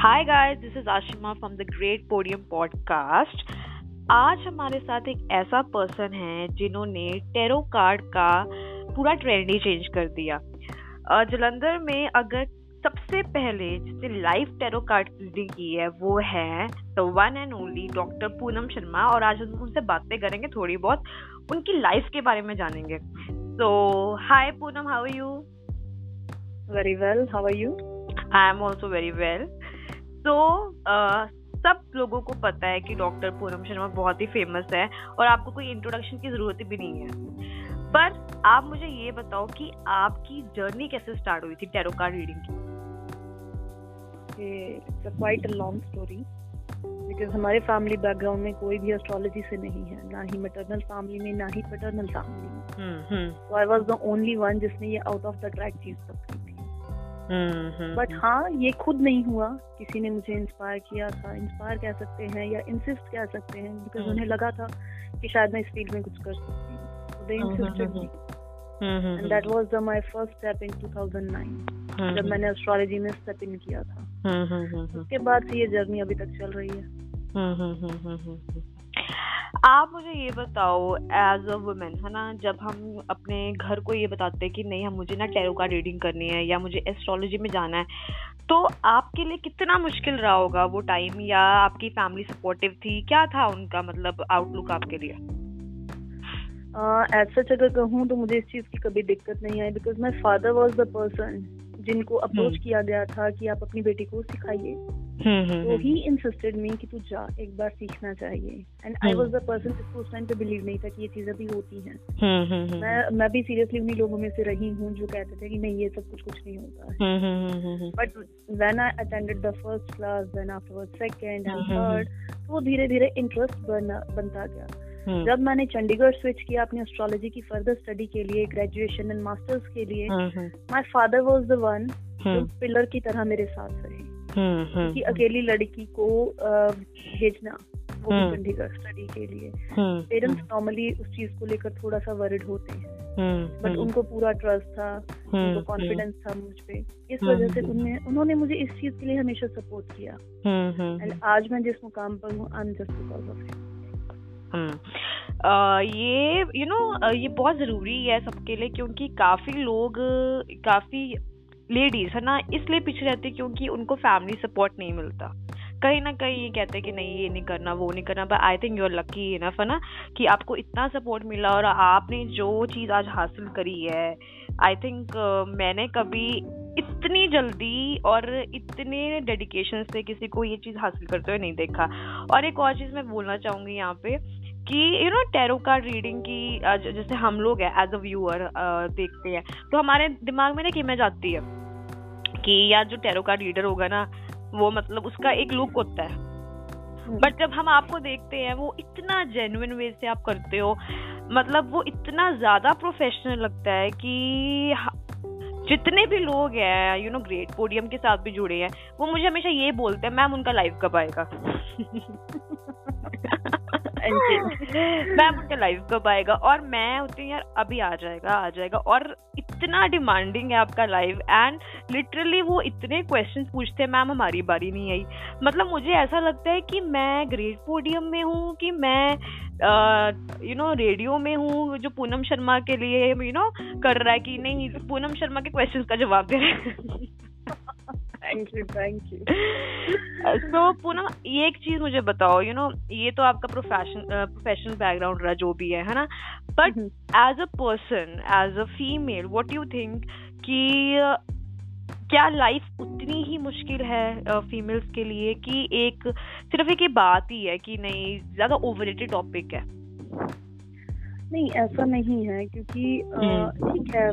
Hi guys this is Ashima from the great podium podcast आज हमारे साथ एक ऐसा पर्सन है जिन्होंने टेरो कार्ड का पूरा ट्रेंड ही चेंज कर दिया। जलंधर में अगर सबसे पहले जिसने लाइव टेरो कार्ड रीडिंग की है वो है the one and only doctor Poonam Sharma और आज हम उनसे बातें करेंगे थोड़ी बहुत उनकी लाइफ के बारे में जानेंगे। तो hi Poonam how are you very well how are you I am also very well तो सब लोगों को पता है कि डॉक्टर पूनम शर्मा बहुत ही फ़ेमस है और आपको कोई इंट्रोडक्शन की ज़रूरत भी नहीं है। पर आप मुझे ये बताओ कि आपकी जर्नी कैसे स्टार्ट हुई थी टेरो कार्ड रीडिंग की? Quite a long story because हमारे फैमिली बैकग्राउंड में कोई भी एस्ट्रोलॉजी से नहीं है ना ही मैटरनल फैमिली में ना ही पटर्नल फैमिली में। I was the only one जिसने ये आउट ऑफ़ द ट्रैक चीज़ पकड़ी। But hmm. हाँ ये खुद नहीं हुआ। किसी ने मुझे इंस्पायर किया था। इंस्पायर कह सकते हैं या इंसिस्ट कह सकते हैं बिकॉज़ हम्म। उन्हें लगा था कि शायद मैं इस फ़ील्ड में कुछ कर सकती हूँ। They insisted me and that was the my first step in 2009 जब मैंने एस्ट्रोलॉजी में स्टेप इन किया था। उसके बाद से ये जर्नी अभी तक चल रही है। आप मुझे ये बताओ एज अ वुमेन है ना जब हम अपने घर को ये बताते हैं कि नहीं हम मुझे ना टैरो कार्ड रीडिंग करनी है या मुझे एस्ट्रोलॉजी में जाना है तो आपके लिए कितना मुश्किल रहा होगा वो टाइम या आपकी फैमिली सपोर्टिव थी? क्या था उनका मतलब आउटलुक आपके लिए? एज सच अगर कहूँ तो मुझे इस चीज़ की कभी दिक्कत नहीं आई because my father was the person जिनको अप्रोच हम्म। किया गया था कि आप अपनी बेटी को सिखाइए। तो ही इंसिस्टेड मी कि तू जा एक बार सीखना चाहिए। And I was the person जिसको उस टाइम पे बिलीव नहीं था कि ये चीज़ें भी होती हैं। हम्म, मैं मैं भी सीरियसली उन्हीं लोगों में से रही हूँ जो कहते थे कि नहीं ये सब कुछ कुछ नहीं होता। है but when I attended the first class then afterward second and third तो धीरे धीरे इंटरेस्ट बनता गया। जब मैंने चंडीगढ़ स्विच किया अपनी एस्ट्रोलॉजी की फर्दर स्टडी के लिए ग्रेजुएशन एंड मास्टर्स के लिए my father was the one जो पिलर की तरह मेरे साथ रहे। हम्म, हम्म, कि हम्म। अकेली लड़की को भेजना वो चंडीगढ़ स्टडी के लिए। पेरेंट्स नॉर्मली उस चीज़ को लेकर थोड़ा सा वरिड होते हैं। बट उनको पूरा ट्रस्ट था उनको कॉन्फिडेंस था मुझ पे। इस वजह से उन्हें उन्होंने मुझे इस चीज़ के लिए हमेशा सपोर्ट किया। एंड आज मैं जिस मुकाम पर हूँ I am just because of ये यू you नो know, ये बहुत ज़रूरी है सबके लिए क्योंकि काफ़ी लोग काफ़ी लेडीज़ है ना? इसलिए पीछे रहती है क्योंकि उनको फैमिली सपोर्ट नहीं मिलता। कहीं ना कहीं ये कहते हैं कि नहीं ये नहीं करना वो नहीं करना but I think you are lucky enough है ना कि आपको इतना सपोर्ट मिला और आपने जो चीज़ आज हासिल करी है। आई थिंक uh, मैंने कभी इतनी जल्दी और इतने डेडिकेशन से किसी को ये चीज़ हासिल करते हुए नहीं देखा। और एक और चीज़ मैं बोलना चाहूँगी यहाँ पे कि you know tarot card reading की जैसे हम लोग है एज अ व्यूअर देखते हैं तो हमारे दिमाग में ना कि मैं जाती है। कि यार जो टेरो कार्ड रीडर होगा ना वो मतलब उसका एक लुक होता है। But hmm. जब हम आपको देखते हैं वो इतना जेन्युइन वे से आप करते हो मतलब वो इतना ज़्यादा प्रोफेशनल लगता है कि जितने भी लोग हैं यू नो ग्रेट पोडियम के साथ भी जुड़े हैं वो मुझे हमेशा ये बोलते हैं मैम उनका लाइव कब आएगा? मैम उनका लाइव कब आएगा? और मैं होती हूँ यार अभी आ जाएगा आ जाएगा। और इतना डिमांडिंग है आपका लाइव एंड लिटरली वो इतने क्वेश्चन पूछते हैं मैम हमारी बारी नहीं आई। मतलब मुझे ऐसा लगता है कि मैं ग्रेट पोडियम में हूँ कि मैं यू नो रेडियो में हूँ जो पूनम शर्मा के लिए यू you नो know, कर रहा है कि नहीं पूनम शर्मा के क्वेश्चन का जवाब दे रहे हैं। थैंक यू थैंक यू तो पूनम ये एक चीज़ मुझे बताओ यू you नो know, ये तो आपका प्रोफेशन प्रोफेशनल बैकग्राउंड रहा जो भी है है ना? But as a person as a female what you think कि क्या लाइफ उतनी ही मुश्किल है फीमेल्स के लिए कि एक सिर्फ़ एक ये बात ही है कि नहीं ज़्यादा ओवररेटेड टॉपिक है? नहीं ऐसा नहीं है क्योंकि हम्म। ठीक है।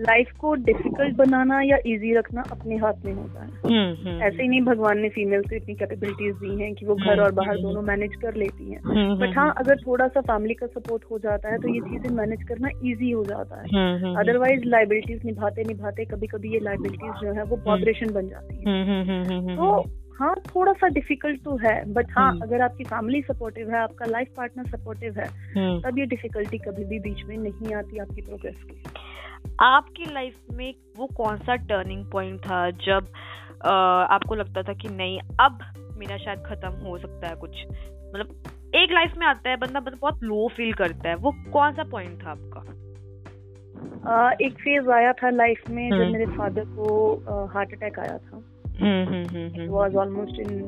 लाइफ को डिफ़िकल्ट बनाना या इजी रखना अपने हाथ में होता है। हम्म, हम्म, ऐसे ही नहीं भगवान ने फीमेल को इतनी कैपेबिलिटीज दी हैं कि वो घर और बाहर दोनों मैनेज कर लेती हैं। बट हाँ अगर थोड़ा सा फैमिली का सपोर्ट हो जाता है तो ये चीज़ें मैनेज करना इजी हो जाता है। अदरवाइज़ लाइबिलिटीज निभाते निभाते कभी कभी ये लाइबिलिटीज जो है वो पॉपरेशन बन जाती है। तो हाँ थोड़ा सा डिफ़िकल्ट तो है बट हाँ अगर आपकी फैमिली सपोर्टिव है आपका लाइफ पार्टनर सपोर्टिव है तब ये डिफिकल्टी कभी भी बीच में नहीं आती आपकी प्रोग्रेस की। आपकी लाइफ में वो कौन सा टर्निंग पॉइंट था जब आपको लगता था कि नहीं अब मेरा शायद खत्म हो सकता है कुछ? मतलब एक लाइफ में आता है बंदा मतलब बहुत लो फील करता है। वो कौन सा पॉइंट था आपका? uh, एक फ़ेज़ आया था लाइफ में जब हम्म। मेरे फादर को हार्ट uh, अटैक आया था। Was almost in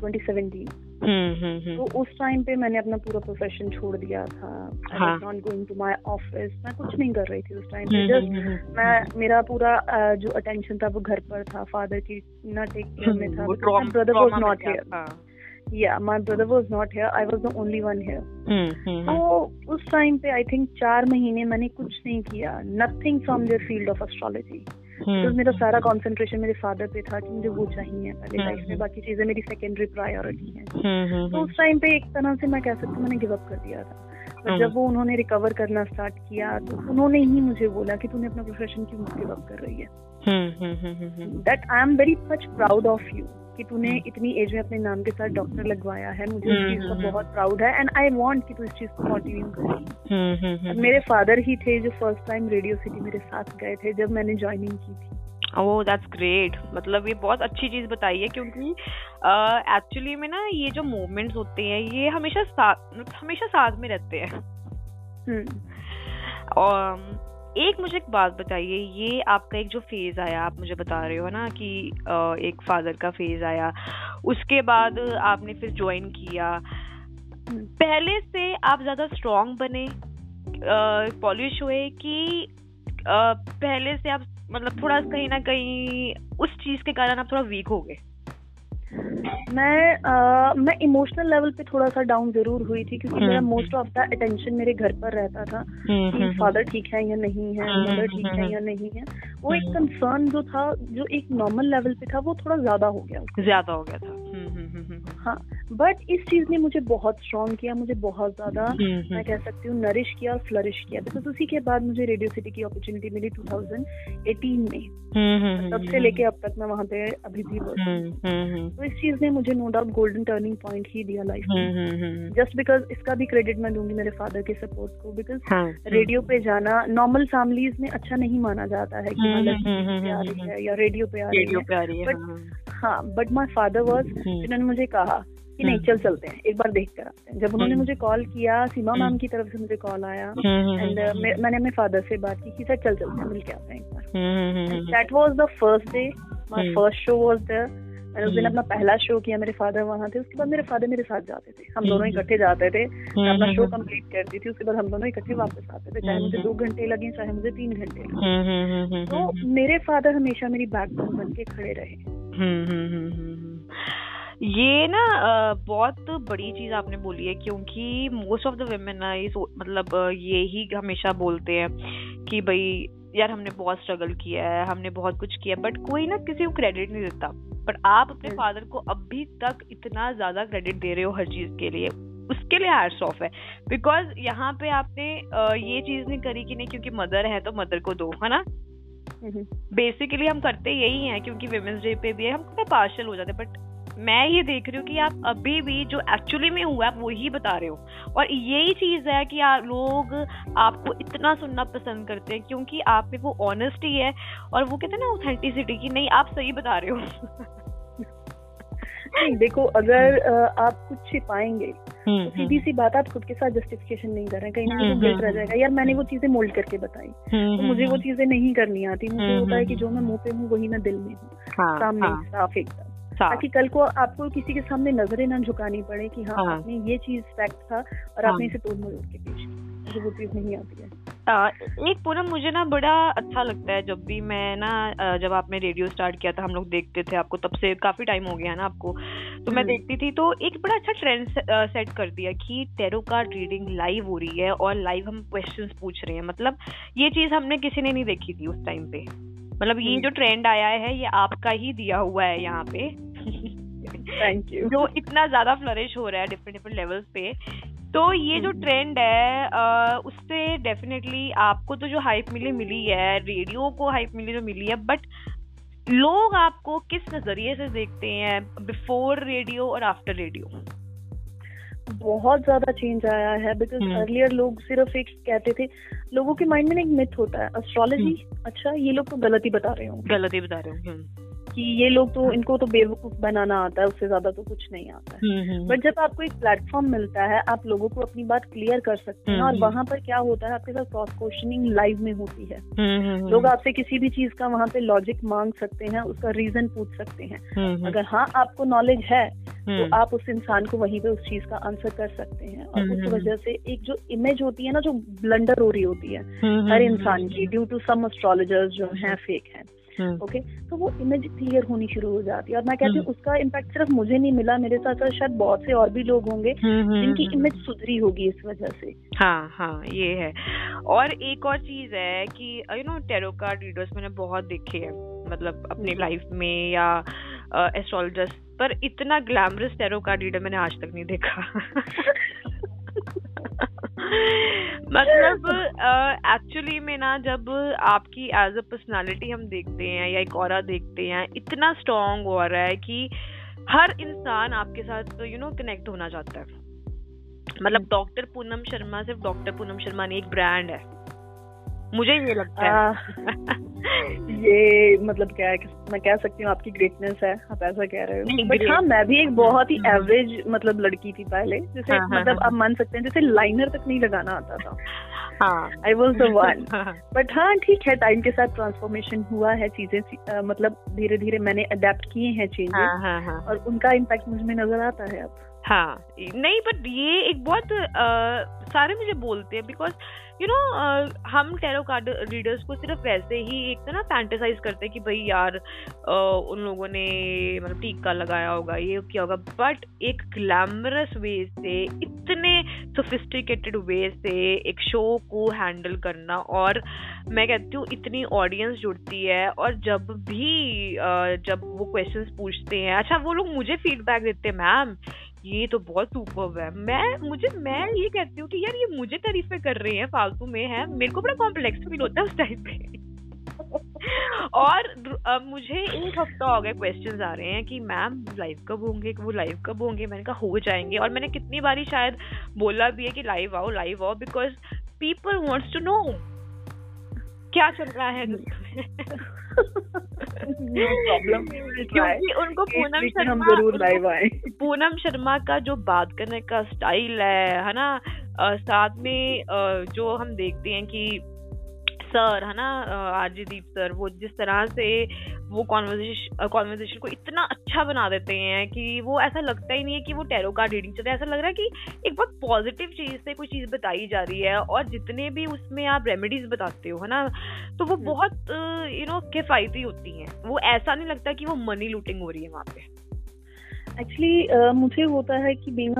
twenty seventeen तो उस टाइम पे मैंने अपना पूरा प्रोफेशन छोड़ दिया था। Not going to my office मैं कुछ नहीं कर रही थी उस टाइम पे। जस्ट मैं मेरा पूरा जो अटेंशन था वो घर पर था। फादर की ना टेक केयर में था। ब्रदर वाज नॉट हियर या my brother was not here I was the only one here तो उस टाइम पे आई थिंक चार महीने मैंने कुछ नहीं किया। Nothing from their field of astrology तो मेरा सारा कॉन्सेंट्रेशन मेरे फादर पे था कि मुझे वो चाहिए। पहले लाइफ में बाकी चीज़ें मेरी सेकेंडरी प्रायोरिटी है। तो उस टाइम पे एक तरह से मैं कह सकती हूँ मैंने गिवअप कर दिया था। तो जब वो उन्होंने रिकवर करना स्टार्ट किया तो उन्होंने ही मुझे बोला कि तूने अपना प्रोफेशन क्यों गिवअप कर रही है? That I am very much proud of you कि तूने हम्म। इतनी एज में अपने नाम के साथ डॉक्टर लगवाया है मुझे इस चीज़ का हम्म, बहुत प्राउड है एंड आई वांट कि तू इस चीज़ को कंटिन्यू करें। मेरे फादर ही थे जो फ़र्स्ट टाइम रेडियो सिटी मेरे साथ गए थे जब मैंने ज्वाइनिंग की थी। ओह दैट्स ग्रेट मतलब ये बहुत अच्छी चीज़ बताई है क्योंकि एक्चुअली uh, में ना ये जो मोमेंट्स होते हैं ये हमेशा साथ हमेशा साथ में रहते हैं। हम्म। और एक मुझे एक बात बताइए, ये आपका एक जो फ़ेज़ आया, आप मुझे बता रहे हो ना, कि एक फादर का फ़ेज़ आया, उसके बाद आपने फिर ज्वाइन किया। पहले से आप ज़्यादा स्ट्रांग बने पॉलिश हुए कि पहले से आप मतलब थोड़ा कहीं ना कहीं उस चीज़ के कारण आप थोड़ा वीक हो गए? मैं आ, मैं इमोशनल लेवल पे थोड़ा सा डाउन ज़रूर हुई थी क्योंकि मेरा मोस्ट ऑफ़ द अटेंशन मेरे घर पर रहता था हम्म, कि फादर हम्म, हम्म। ठीक है या नहीं है मदर ठीक है या नहीं है। वो एक कंसर्न जो था जो एक नॉर्मल लेवल पे था वो थोड़ा ज़्यादा हो गया। ज़्यादा हो गया था। हाँ। बट इस चीज़ ने मुझे बहुत स्ट्रॉन्ग किया मुझे बहुत ज़्यादा मैं कह सकती हूँ नरिश किया और फ्लरिश किया। बिकॉज़ उसी के बाद मुझे रेडियो सिटी की अपॉर्चुनिटी मिली 2018 में। तब से लेके अब तक मैं वहाँ पे अभी भी तो इस चीज़ ने मुझे no doubt golden turning point ही दिया लाइफ में। जस्ट बिकॉज़ इसका भी क्रेडिट मैं दूँगी मेरे फादर के सपोर्ट को। बिकॉज़ रेडियो पे जाना नॉर्मल फैमिलीज़ में अच्छा नहीं माना जाता है कि है या रेडियो पे आ रही है। बट हाँ बट माई फादर वॉज़ जिन्होंने मुझे कहा कि नहीं चल चलते हैं एक बार देख कर आते हैं। जब उन्होंने मुझे कॉल किया सीमा मैम की तरफ़ से मुझे कॉल आया एंड मैंने अपने फादर से बात की कि सर चल चलते हैं मिल के आते हैं एक बार। That was the first day my first show was there मैंने उस दिन हम्म। अपना पहला शो किया मेरे फादर वहाँ थे उसके बाद मेरे फादर मेरे साथ जाते थे। हम दोनों हम्म। इकट्ठे जाते थे। मैं अपना शो कंप्लीट करती थी उसके बाद हम दोनों इकट्ठे वापस आते थे चाहे मुझे दो घंटे लगे चाहे मुझे तीन घंटे लगे। तो मेरे फादर हमेशा मेरी बैकबोन बन के खड़े रहे। ये ना बहुत बड़ी चीज़ आपने बोली है क्योंकि मोस्ट ऑफ़ द वेमेन मतलब ये ही हमेशा बोलते हैं कि भाई यार हमने बहुत स्ट्रगल किया है हमने बहुत कुछ किया बट कोई ना किसी को क्रेडिट नहीं देता। पर आप अपने फादर को अभी तक इतना ज़्यादा क्रेडिट दे रहे हो हर चीज़ के लिए। उसके लिए हैट्स ऑफ़ है। बिकॉज़ यहाँ पे आपने ये चीज़ नहीं करी कि नहीं क्योंकि मदर है तो मदर को दो है ना? बेसिकली हम करते यही हैं क्योंकि वेमेंस डे पे भी है हम पार्शल हो जाते हैं बट मैं ये देख रही हूँ कि आप अभी भी जो एक्चुअली में हुआ आप वही बता रहे हो। और यही चीज़ है कि आप लोग आपको इतना सुनना पसंद करते हैं क्योंकि आप में वो ऑनेस्टी है और वो कहते हैं ना ऑथेंटिसिटी की नहीं आप सही बता रहे हो। नहीं देखो अगर आप कुछ छिपाएँगे हम्म, तो सीधी हम्म। सी बात आप खुद के साथ जस्टिफिकेशन नहीं कर रहे कहीं ना कहीं गिल्ट रह जाएगा। यार मैंने वो चीज़ें मोल्ड करके बताई हम्म, तो मुझे वो चीज़ें नहीं करनी आती। मुझे होता है कि जो मैं मुँह पे हूँ वही मैं दिल में हूँ। हाँ, सामने हाँ। साफ़ एकदम। ताकि कल को आपको किसी के सामने नज़रें ना झुकानी पड़े कि हाँ, हाँ। आपने ये चीज़ फैक्ट था और आपने इसे तोड़ मोड़ के पेश किया। मुझे वो चीज़ नहीं आती है। एक पूनम मुझे ना बड़ा अच्छा लगता है जब भी मैं ना जब आपने रेडियो स्टार्ट किया था हम लोग देखते थे आपको तब से काफ़ी टाइम हो गया ना आपको। तो मैं हम्म। देखती थी तो एक बड़ा अच्छा ट्रेंड सेट कर दिया कि टेरो कार्ड रीडिंग लाइव हो रही है और लाइव हम क्वेश्चंस पूछ रहे हैं। मतलब ये चीज़ हमने किसी ने नहीं देखी थी उस टाइम पे। मतलब ये हम्म। जो ट्रेंड आया है ये आपका ही दिया हुआ है यहाँ पे। थैंक यू जो इतना ज़्यादा फ्लरिश हो रहा है डिफरेंट डिफरेंट लेवल्स पे तो ये जो ट्रेंड हम्म। है उससे डेफिनेटली आपको तो जो हाइप मिली मिली है रेडियो को हाइप मिली जो मिली है बट लोग आपको किस नज़रिए से देखते हैं बिफोर रेडियो और आफ्टर रेडियो बहुत ज़्यादा चेंज आया है बिकॉज़ अर्लियर हम्म। लोग सिर्फ़ एक कहते थे लोगों के माइंड में एक मिथ होता है एस्ट्रोलॉजी हम्म। अच्छा ये लोग तो गलत ही बता रहे हो गलत ही बता रहे हो कि ये लोग तो इनको तो बेवकूफ़ बनाना आता है उससे ज़्यादा तो कुछ नहीं आता है। But hmm, hmm. जब आपको एक प्लेटफॉर्म मिलता है आप लोगों को अपनी बात क्लियर कर सकते हैं और हम्म, वहाँ पर क्या होता है आपके साथ क्रॉस क्वेश्चनिंग लाइव में होती है। लोग आपसे किसी भी चीज़ का वहाँ पे लॉजिक मांग सकते हैं उसका रीजन पूछ सकते हैं। अगर हाँ आपको नॉलेज है तो आप उस इंसान को वहीं पे उस चीज़ का आंसर कर सकते हैं। और उस वजह से एक जो इमेज होती है ना जो ब्लंडर हो रही होती है हर इंसान की ड्यू टू सम एस्ट्रोलॉजर्स जो है फेक है। Okay hmm. तो वो इमेज क्लियर होनी शुरू हो जाती है। और मैं कहती हूँ हम्म। उसका इम्पैक्ट सिर्फ़ मुझे नहीं मिला मेरे साथ साथ शायद बहुत से और भी लोग होंगे हम्म, जिनकी इमेज सुधरी होगी इस वजह से। हाँ हाँ ये है। और एक और चीज़ है कि you know tarot card readers मैंने बहुत देखे हैं मतलब अपनी लाइफ में या एस्ट्रोलॉजर्स पर इतना ग्लैमरस टेरो कार्ड रीडर मैंने आज तक नहीं देखा। मतलब एक्चुअली uh, में ना जब आपकी एज अ पर्सनालिटी हम देखते हैं या एक और देखते हैं इतना स्ट्रांग हो रहा है कि हर इंसान आपके साथ यू नो कनेक्ट होना चाहता है। मतलब डॉक्टर पूनम शर्मा सिर्फ़ डॉक्टर पूनम शर्मा नहीं एक ब्रांड है। मुझे ये लगता आ, है ये मतलब क्या है मैं कह सकती हूँ आपकी ग्रेटनेस है आप ऐसा कह रहे हो। बट हाँ मैं भी एक बहुत ही एवरेज हम्म। मतलब लड़की थी पहले जैसे हाँ, हाँ, मतलब हाँ, आप मान सकते हैं जैसे लाइनर तक नहीं लगाना आता था। I was the one but हाँ। ठीक है टाइम के साथ ट्रांसफॉर्मेशन हुआ है चीज़ें मतलब धीरे धीरे मैंने अडेप्ट किए हैं चेंजेस और उनका इम्पैक्ट मुझमें नज़र आता है अब। हाँ नहीं बट ये एक बहुत आ, सारे मुझे बोलते हैं बिकॉज़ यू नो हम टेरो कार्ड रीडर्स को सिर्फ़ वैसे ही एक तो ना फैंटेसाइज करते हैं कि भाई यार uh, उन लोगों ने मतलब टीका लगाया होगा ये किया होगा बट एक ग्लैमरस वे से इतने सोफिस्टिकेटेड वे से एक शो को हैंडल करना और मैं कहती हूँ इतनी ऑडियंस जुड़ती है और जब भी uh, जब वो क्वेश्चंस पूछते हैं अच्छा वो लोग मुझे फीडबैक देते हैं मैम ये तो बहुत सुपर है। मैं, मुझे, मैं ये कहती हूँ कि यार ये मुझे तारीफे कर रहे हैं, फालतू में है। मेरे को बड़ा कॉम्प्लेक्स फील होता है उस टाइम पे। और अब मुझे एक हफ़्ता हो गया क्वेश्चन आ रहे हैं कि मैम लाइव कब होंगे? वो लाइव कब होंगे? मैंने कहा, हो जाएँगे। और मैंने कितनी बारी शायद बोला भी है कि लाइव आओ लाइव आओ because people wants to know क्या चल रहा है क्योंकि उनको पूनम शर्मा पूनम शर्मा का जो बात करने का स्टाइल है है ना? साथ में जो हम देखते हैं कि सर है ना आरजीदीप सर वो जिस तरह से वो कॉन्वर्जेशन कॉन्वर्जेशन को इतना अच्छा बना देते हैं कि वो ऐसा लगता ही नहीं है कि वो टेरो कार्ड रीडिंग चल रहा है ऐसा लग रहा है कि एक बहुत पॉजिटिव चीज़ से कोई चीज़ बताई जा रही है और जितने भी उसमें आप रेमेडीज बताते हो है ना तो वो हम्म। बहुत यू नो किफायती होती हैं वो ऐसा नहीं लगता कि वो मनी लूटिंग हो रही है वहाँ पे एक्चुअली uh, मुझे होता है कि बींग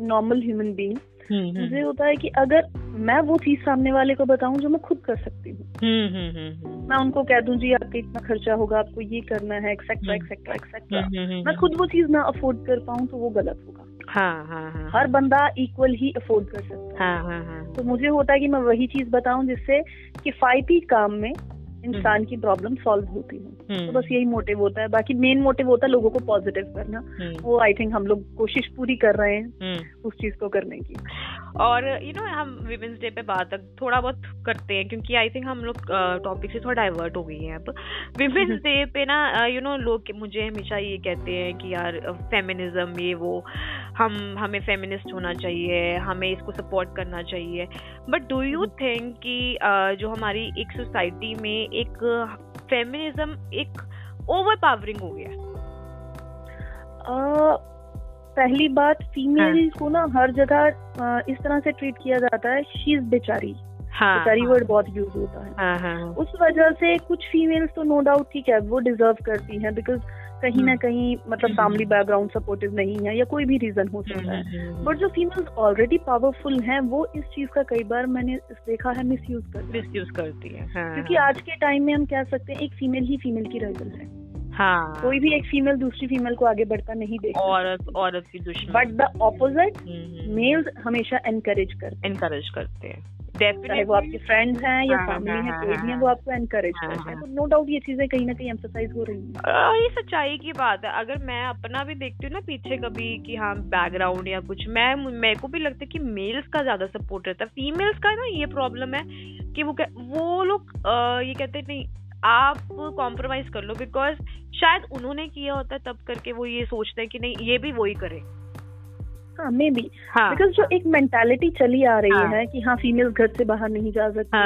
नॉर्मल ह्यूमन बींग। मुझे होता है कि अगर मैं वो चीज़ सामने वाले को बताऊँ जो मैं खुद कर सकती हूँ। हम्म, मैं उनको कह दूँ जी आपका इतना खर्चा होगा आपको ये करना है एक्सेट्रा एक्सेट्रा एक्सेट्रा मैं खुद वो चीज़ ना अफोर्ड कर पाऊँ तो वो गलत होगा। हाँ, हाँ, हाँ, हर बंदा इक्वल ही अफोर्ड कर सकता है। हाँ, हाँ, हाँ. तो मुझे होता है कि मैं वही चीज़ बताऊँ जिससे किफायती काम में इंसान की प्रॉब्लम सॉल्व होती है। तो हम्म। बस यही मोटिव होता है। बाकी मेन मोटिव होता है लोगों को पॉजिटिव करना। हम्म। वो आई थिंक हम लोग कोशिश पूरी कर रहे हैं हम्म। उस चीज़ को करने की। और यू नो हम विमेंस डे पे बात थोड़ा बहुत करते हैं क्योंकि आई थिंक हम लोग टॉपिक से थोड़ा डाइवर्ट हो गई हैं अब। विमेंस डे पे ना यू नो लोग मुझे हमेशा ये कहते हैं कि यार फेमिनिज्म ये वो हम हमें फेमिनिस्ट होना चाहिए हमें इसको सपोर्ट करना चाहिए। बट डू यू थिंक कि uh, जो हमारी एक सोसाइटी में एक फेमिनिज्म एक ओवर पावरिंग हो गया? पहली बात फीमेल हाँ. को ना हर जगह इस तरह से ट्रीट किया जाता है शी इज़ बेचारी। हाँ, बेचारी हाँ, वर्ड बहुत यूज़ होता है। हाँ, हाँ, हाँ, उस वजह से कुछ फीमेल्स तो नो डाउट ठीक है वो डिजर्व करती हैं बिकॉज़ कहीं ना हम्म। कहीं मतलब फैमिली बैकग्राउंड सपोर्टिव नहीं है या कोई भी रीजन हो सकता है। बट हम्म, हम्म, जो फीमेल्स ऑलरेडी पावरफुल हैं वो इस चीज़ का कई बार मैंने देखा है मिस यूज़ कर मिस यूज़ करती है हाँ, क्योंकि आज के टाइम में हम कह सकते हैं एक फीमेल ही फीमेल की राइवल है। हाँ। कोई भी एक फीमेल दूसरी फीमेल को आगे बढ़ता नहीं देखता औरत औरत की दुश्मन। बट द ऑपोजिट मेल्स हमेशा एनकरेज करते एनकरेज करते हैं। चाहे वो आपके फ्रेंड्स हैं या फैमिली हाँ, है हाँ, कोई भी है हाँ, वो आपको एनकरेज करते हैं। तो नो डाउट ये चीज़ें कहीं ना कहीं एम्फोसाइज हो रही है। ये सच्चाई की बात है। अगर मैं अपना भी देखती हूँ ना पीछे कभी कि हाँ बैकग्राउंड या कुछ मैं मेरे को भी लगता है कि मेल्स का ज़्यादा सपोर्ट रहता है। फीमेल्स का ना ये प्रॉब्लम है कि वो वो लोग ये कहते नहीं आप कॉम्प्रोमाइज कर लो बिकॉज़ शायद उन्होंने किया होता है तब करके वो ये सोचते हैं कि नहीं ये भी वही करे। हाँ मे बी बिकॉज़ जो एक मेंटेलिटी चली आ रही हाँ. है कि हाँ फीमेल घर से बाहर नहीं जा सकती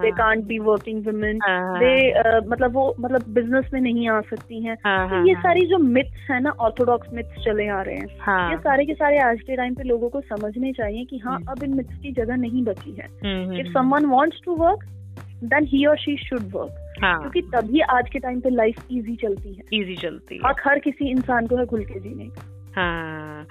they can't be working women they मतलब वो मतलब बिज़नेस में नहीं आ सकती हैं। हाँ, तो हाँ, ये हाँ. सारी जो मिथ्स है ना ऑर्थोडॉक्स मिथ्स चले आ रहे हैं। हाँ. ये सारे के सारे आज के टाइम पे लोगों को समझने चाहिए कि हाँ हम्म। अब इन मिथ्स की जगह नहीं बची है। If someone wants to work then he और शी शुड वर्क क्योंकि तभी आज के टाइम पे लाइफ इजी चलती है। इजी चलती है। हक हर किसी इंसान को है खुल के जीने का। हाँ।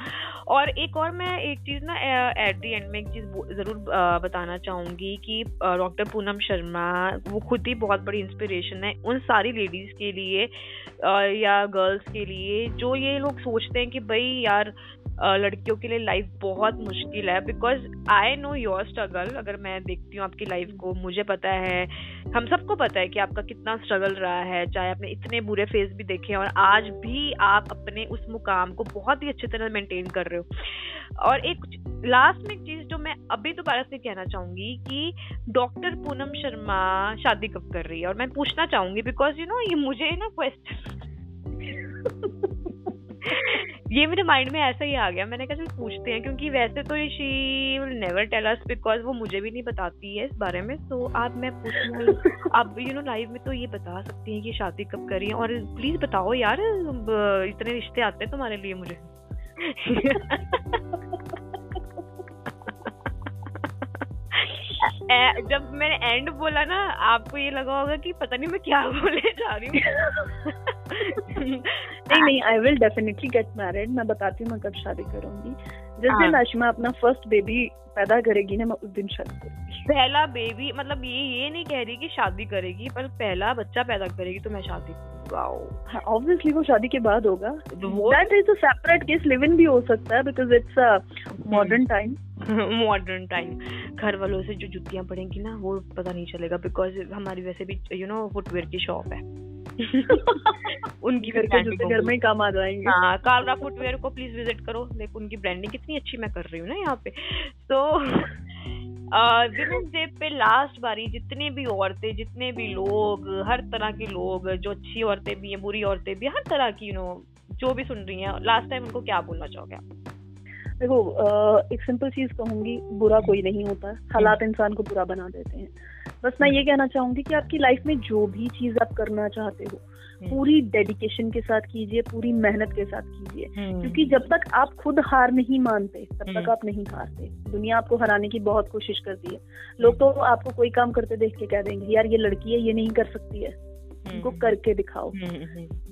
और एक और मैं एक चीज़ ना एट दी एंड में एक चीज़ ज़रूर बताना चाहूँगी कि डॉक्टर पूनम शर्मा वो खुद ही बहुत बड़ी इंस्पिरेशन है उन सारी लेडीज़ के लिए या गर्ल्स के लिए जो ये लोग सोचते हैं कि भाई यार लड़कियों के लिए लाइफ बहुत मुश्किल है because I know your struggle अगर मैं देखती हूँ आपकी लाइफ को, मुझे पता है, हम सबको पता है कि आपका कितना स्ट्रगल रहा है, चाहे आपने इतने बुरे फ़ेज़ भी देखे हैं, और आज भी आप अपने उस मुकाम को बहुत ही अच्छी तरह मेंटेन कर रहे हो। और एक लास्ट में एक चीज़ जो मैं अभी दोबारा से कहना चाहूँगी कि डॉक्टर पूनम शर्मा शादी कब कर रही है? और मैं पूछना चाहूँगी बिकॉज़ यू नो ये मुझे ना क्वेश्चन ये मेरे माइंड में ऐसा ही आ गया। मैंने कहा पूछते हैं, क्योंकि वैसे तो she will never tell us because वो मुझे भी नहीं बताती है इस बारे में। तो आप मैं पूछ आप यू नो लाइव में तो ये बता सकती हैं कि शादी कब करी है। और प्लीज़ बताओ यार इतने रिश्ते आते हैं तुम्हारे लिए मुझे। जब मैंने एंड बोला ना आपको ये लगा होगा कि पता नहीं मैं क्या बोले जा रही हूँ। नहीं नहीं I will definitely get married मैं बताती हूँ मैं कब शादी करूँगी। जिस दिन हाँ। आशिमा अपना फ़र्स्ट बेबी पैदा करेगी ना मैं उस दिन शादी करूँगी। पहला बेबी मतलब ये ये नहीं कह रही कि शादी करेगी पर पहला बच्चा पैदा करेगी तो मैं शादी ऑब्वियसली हाँ, वो शादी के बाद होगा। That is a separate case live in भी हो सकता है because it's a modern time modern time घर वालों से जो जुतियाँ पड़ेंगी ना वो पता नहीं चलेगा बिकॉज़ हमारी वैसे भी यू नो फुटवेयर की शॉप है। उनकी घर के जूते घर में ही काम आ जाएँगे। हाँ कालरा फुटवेयर को प्लीज़ विज़िट करो। देखो उनकी ब्रांडिंग कितनी अच्छी मैं कर रही हूँ ना यहाँ पे। तो विमेंस डे पे लास्ट बारी जितने भी औरतें जितने भी लोग हर तरह के लोग जो अच्छी औरतें भी हैं बुरी औरतें भी हर तरह की यू नो जो भी सुन रही हैं लास्ट टाइम उनको क्या बोलना चाहोगे आप? देखो एक सिंपल चीज़ कहूँगी बुरा कोई नहीं होता हालात इंसान को बुरा बना देते हैं बस मैं ये कहना चाहूँगी कि आपकी लाइफ में जो भी चीज़ आप करना चाहते हो हम्म। पूरी डेडिकेशन के साथ कीजिए पूरी मेहनत के साथ कीजिए हम्म। क्योंकि जब तक आप खुद हार नहीं मानते तब तक हम्म। आप नहीं हारते दुनिया आपको हराने की बहुत कोशिश करती है लोग तो आपको कोई काम करते देख के कह देंगे यार ये लड़की है ये नहीं कर सकती है उनको करके दिखाओ।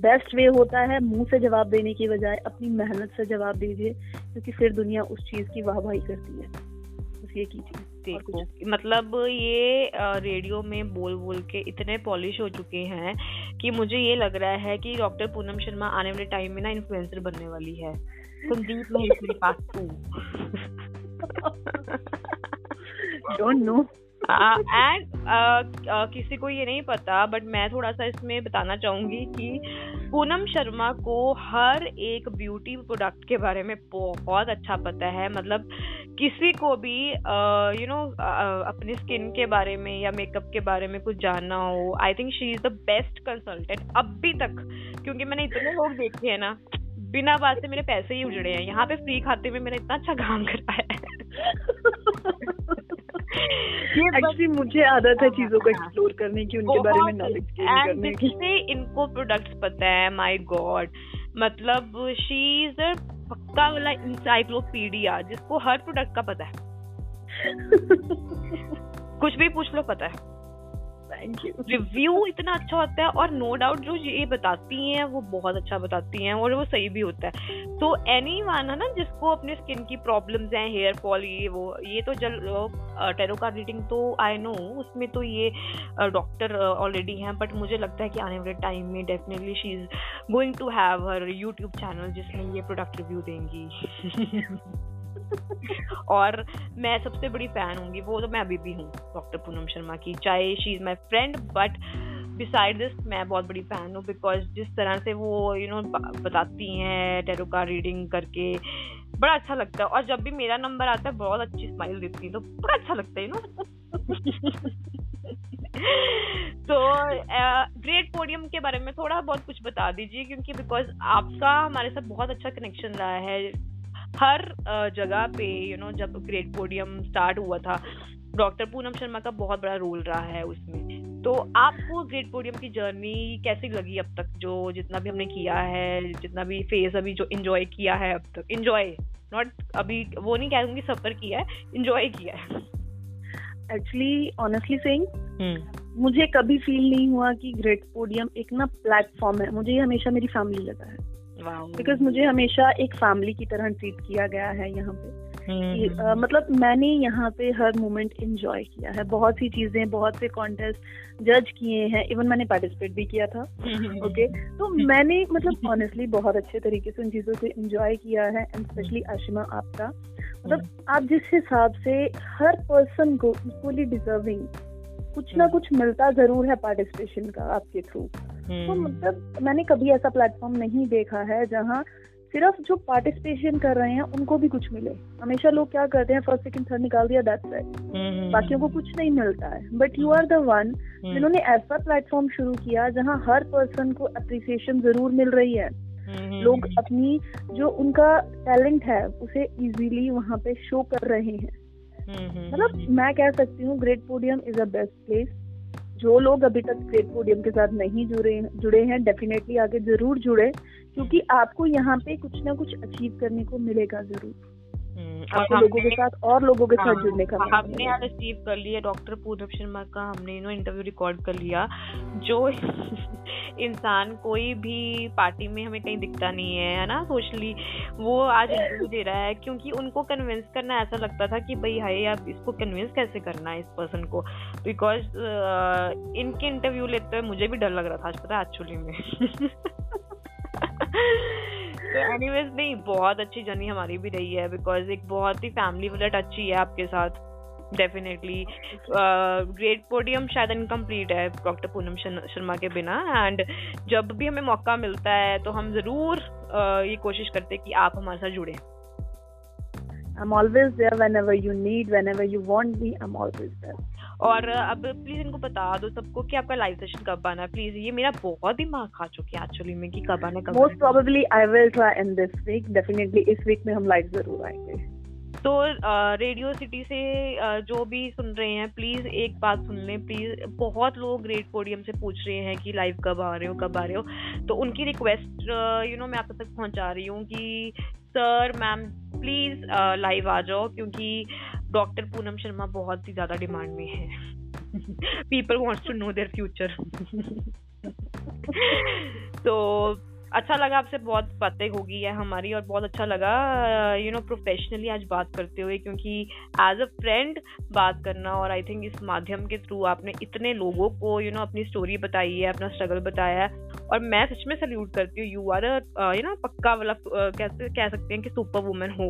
बेस्ट वे होता है मुँह से जवाब देने की बजाय अपनी मेहनत से जवाब दीजिए क्योंकि फिर दुनिया उस चीज़ की वाहवाही करती है। बस ये कीजिए देखो मतलब ये रेडियो में बोल बोल के इतने पॉलिश हो चुके हैं कि मुझे ये लग रहा है कि डॉक्टर पूनम शर्मा आने वाले टाइम में ना इन्फ्लुएंसर बनने वाली है। संदीप मेरे पास तू। Don't know and uh, uh, किसी को ये नहीं पता बट मैं थोड़ा सा इसमें बताना चाहूँगी कि पूनम शर्मा को हर एक ब्यूटी प्रोडक्ट के बारे में बहुत अच्छा पता है। मतलब किसी को भी यू uh, नो अपनी स्किन के बारे में या मेकअप के बारे में कुछ जानना हो I think she is the best consultant अभी तक। क्योंकि मैंने इतने लोग देखे हैं ना बिना बात से मेरे पैसे ही उजड़े हैं। यहाँ पे फ्री खाते में मैंने इतना अच्छा काम कर पाया है। एक्चुअली मुझे आदत है चीज़ों को एक्सप्लोर करने की उनके बारे में नॉलेज करने की। इनको प्रोडक्ट्स पता है माय गॉड मतलब शी इज़ अ पक्का वाला इंसाइक्लोपीडिया जिसको हर प्रोडक्ट का पता है। कुछ भी पूछ लो पता है। थैंक यू रिव्यू इतना अच्छा होता है और नो no डाउट जो ये बताती हैं, वो बहुत अच्छा बताती हैं और वो सही भी होता है। तो एनी वन है ना, जिसको अपने स्किन की प्रॉब्लम्स हैं हेयर फॉल ये, वो, ये तो जल टेरो का रीडिंग तो आई नो उसमें तो ये डॉक्टर ऑलरेडी हैं बट मुझे लगता है कि आने वाले टाइम में definitely she is going to have her YouTube channel जिसमें ये प्रोडक्ट रिव्यू देंगी। और मैं सबसे बड़ी फ़ैन हूँ वो तो मैं अभी भी हूँ डॉक्टर पूनम शर्मा की। चाहे she is my friend but beside this मैं बहुत बड़ी फ़ैन हूँ बिकॉज़ जिस तरह से वो यू you नो know, बताती हैं टेरो का रीडिंग करके बड़ा अच्छा लगता है। और जब भी मेरा नंबर आता है बहुत अच्छी स्माइल देती है तो बड़ा अच्छा लगता है यू नो तो ग्रेट पोडियम के बारे में थोड़ा बहुत कुछ बता दीजिए क्योंकि बिकॉज़ आपका हमारे साथ बहुत अच्छा कनेक्शन रहा है। हर जगह पे यू you नो know, जब ग्रेट पोडियम स्टार्ट हुआ था डॉक्टर पूनम शर्मा का बहुत बड़ा रोल रहा है उसमें। तो आपको ग्रेट पोडियम की जर्नी कैसी लगी अब तक? जो जितना भी हमने किया है जितना भी फ़ेज़ अभी जो इंजॉय किया है अब तक। इंजॉय नॉट अभी वो नहीं कहूँगी सफ़र किया है इंजॉय किया है। एक्चुअली ऑनेस्टली सेइंग मुझे कभी फील नहीं हुआ कि ग्रेट पोडियम एक ना प्लेटफॉर्म है। मुझे हमेशा मेरी फैमिली लगा है। बिकॉज़ मुझे हमेशा एक फैमिली की तरह ट्रीट किया गया है यहाँ पे। आ, मतलब मैंने यहाँ पे हर मोमेंट इंजॉय किया है। बहुत सी चीज़ें बहुत से कॉन्टेस्ट जज किए हैं। इवन मैंने पार्टिसिपेट भी किया था। ओके तो मैंने मतलब ऑनेस्टली बहुत अच्छे तरीके से उन चीज़ों को इंजॉय किया है। एंड स्पेशली आशिमा आपका। मतलब हम्म। आप जिस हिसाब से हर पर्सन को इक्वली डिजर्विंग कुछ ना हम्म। कुछ मिलता ज़रूर है पार्टिसिपेशन का आपके थ्रू तो हम्म। मतलब मैंने कभी ऐसा प्लेटफॉर्म नहीं देखा है जहाँ सिर्फ़ जो पार्टिसिपेशन कर रहे हैं उनको भी कुछ मिले। हमेशा लोग क्या करते हैं फ़र्स्ट सेकंड थर्ड निकाल दिया दैट्स राइट बाकियों को कुछ नहीं मिलता है। But you are the one जिन्होंने ऐसा प्लेटफॉर्म शुरू किया जहाँ हर पर्सन को अप्रिसिएशन ज़रूर मिल रही है। हम्म, लोग अपनी जो उनका टैलेंट है उसे इजीली वहाँ पे शो कर रहे हैं। मतलब मैं कह सकती हूँ great podium is a best place जो लोग अभी तक ग्रेट पोडियम के साथ नहीं जुड़े जुड़े हैं डेफिनेटली आगे ज़रूर जुड़े क्योंकि आपको यहाँ पे कुछ ना कुछ अचीव करने को मिलेगा ज़रूर। आपको लोगों के साथ और लोगों के साथ हाँ, जुड़ने का हमने आज अचीव कर लिया डॉक्टर पूनम शर्मा का हमने इंटरव्यू रिकॉर्ड कर लिया जो इंसान कोई भी पार्टी में हमें कहीं दिखता नहीं है है ना? सोशली वो आज इंटरव्यू दे रहा है क्योंकि उनको कन्विंस करना ऐसा लगता था कि भाई हाई आप इसको कन्विंस कैसे करना है इस पर्सन को? बिकॉज़ uh, इनके इंटरव्यू लेते हुए मुझे भी डर लग रहा था आज पता एक्चुअली में। तो एनीवेज नहीं बहुत अच्छी जर्नी हमारी भी रही है बिकॉज़ एक बहुत ही फैमिली वाला टच ही है आपके साथ। डेफिनेटली ग्रेट पोडियम शायद इनकम्प्लीट है डॉक्टर पूनम शर्मा के बिना. एंड जब भी हमें मौका मिलता है तो हम ज़रूर uh, ये कोशिश करते हैं कि आप हमारे साथ जुड़े। I'm always there whenever you need, whenever you want me, I'm always there. और अब प्लीज़ इनको बता दो सबको कि आपका लाइव सेशन कब आना है। प्लीज़ ये मेरा बहुत ही दिमाग खा चुकी है एक्चुअली में कि कब आना कब most probably I will try in this week definitely इस वीक में हम लाइव ज़रूर आएँगे। तो रेडियो सिटी से जो भी सुन रहे हैं प्लीज़ एक बात सुन लें प्लीज़ बहुत लोग ग्रेट पोडियम से पूछ रहे हैं कि लाइव कब आ रहे हो, कब आ रहे हो। तो उनकी रिक्वेस्ट यू नो मैं आप तक पहुँचा रही हूँ कि सर मैम प्लीज़ लाइव आ जाओ, क्योंकि डॉक्टर पूनम शर्मा बहुत ही ज़्यादा डिमांड में है। People wants to know their future तो अच्छा लगा आपसे बहुत बातें होगी है हमारी और बहुत अच्छा लगा यू नो प्रोफेशनली आज बात करते हुए क्योंकि एज अ फ्रेंड बात करना और आई थिंक इस माध्यम के थ्रू आपने इतने लोगों को यू you नो know, अपनी स्टोरी बताई है अपना स्ट्रगल बताया है और मैं सच में सल्यूट करती हूँ यू आर यू नो पक्का वाला कैसे कह सकते हैं कि सुपर वुमेन हो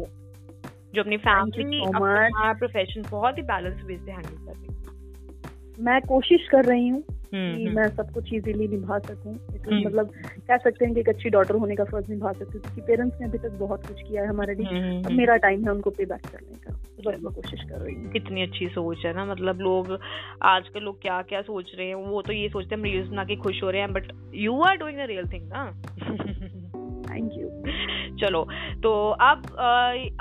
जो अपनी फैमिली अपना प्रोफेशन बहुत ही बैलेंस वे से हैंडल कर रही मैं कोशिश कर रही हूँ कि हम्म। मैं सब कुछ इजीली निभा सकूँ। हम्म। मतलब कह सकते हैं कि एक अच्छी डॉटर होने का फ़र्ज़ निभा सकती हूँ क्योंकि पेरेंट्स ने अभी तक बहुत कुछ किया है हमारे लिए। अब मेरा टाइम है उनको पे बैक करने का। बस मैं कोशिश कर रही हूँ। कितनी अच्छी सोच है ना मतलब लोग आजकल लोग क्या क्या सोच रहे हैं वो तो ये सोचते हैं रील्स बना के खुश हो रहे हैं but you are doing a real thing ना। थैंक यू चलो। तो अब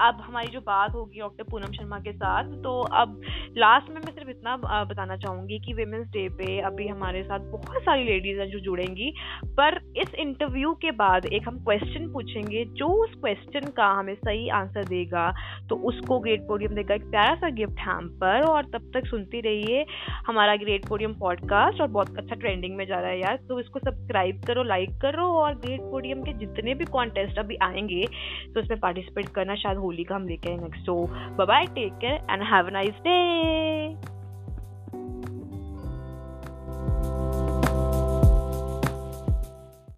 अब हमारी जो बात होगी डॉक्टर पूनम शर्मा के साथ तो अब लास्ट में मैं सिर्फ़ इतना बताना चाहूँगी कि वेमेंस डे पे अभी हमारे साथ बहुत सारी लेडीज़ हैं जो जुड़ेंगी। पर इस इंटरव्यू के बाद एक हम क्वेश्चन पूछेंगे जो उस क्वेश्चन का हमें सही आंसर देगा। तो उसको ग्रेट पोडियम देगा। एक प्यारा सा गिफ्ट हम पर, और तब तक सुनती रहिए हमारा ग्रेट पोडियम पॉडकास्ट और बहुत अच्छा ट्रेंडिंग में जा रहा है यार। तो इसको सब्सक्राइब करो लाइक करो, और ग्रेट पोडियम के जितने भी कॉन्टेस्ट अभी आएँगे आएँगे तो उसमें पार्टिसिपेट करना शायद होली का हम लेके आए next so bye take care and have a nice day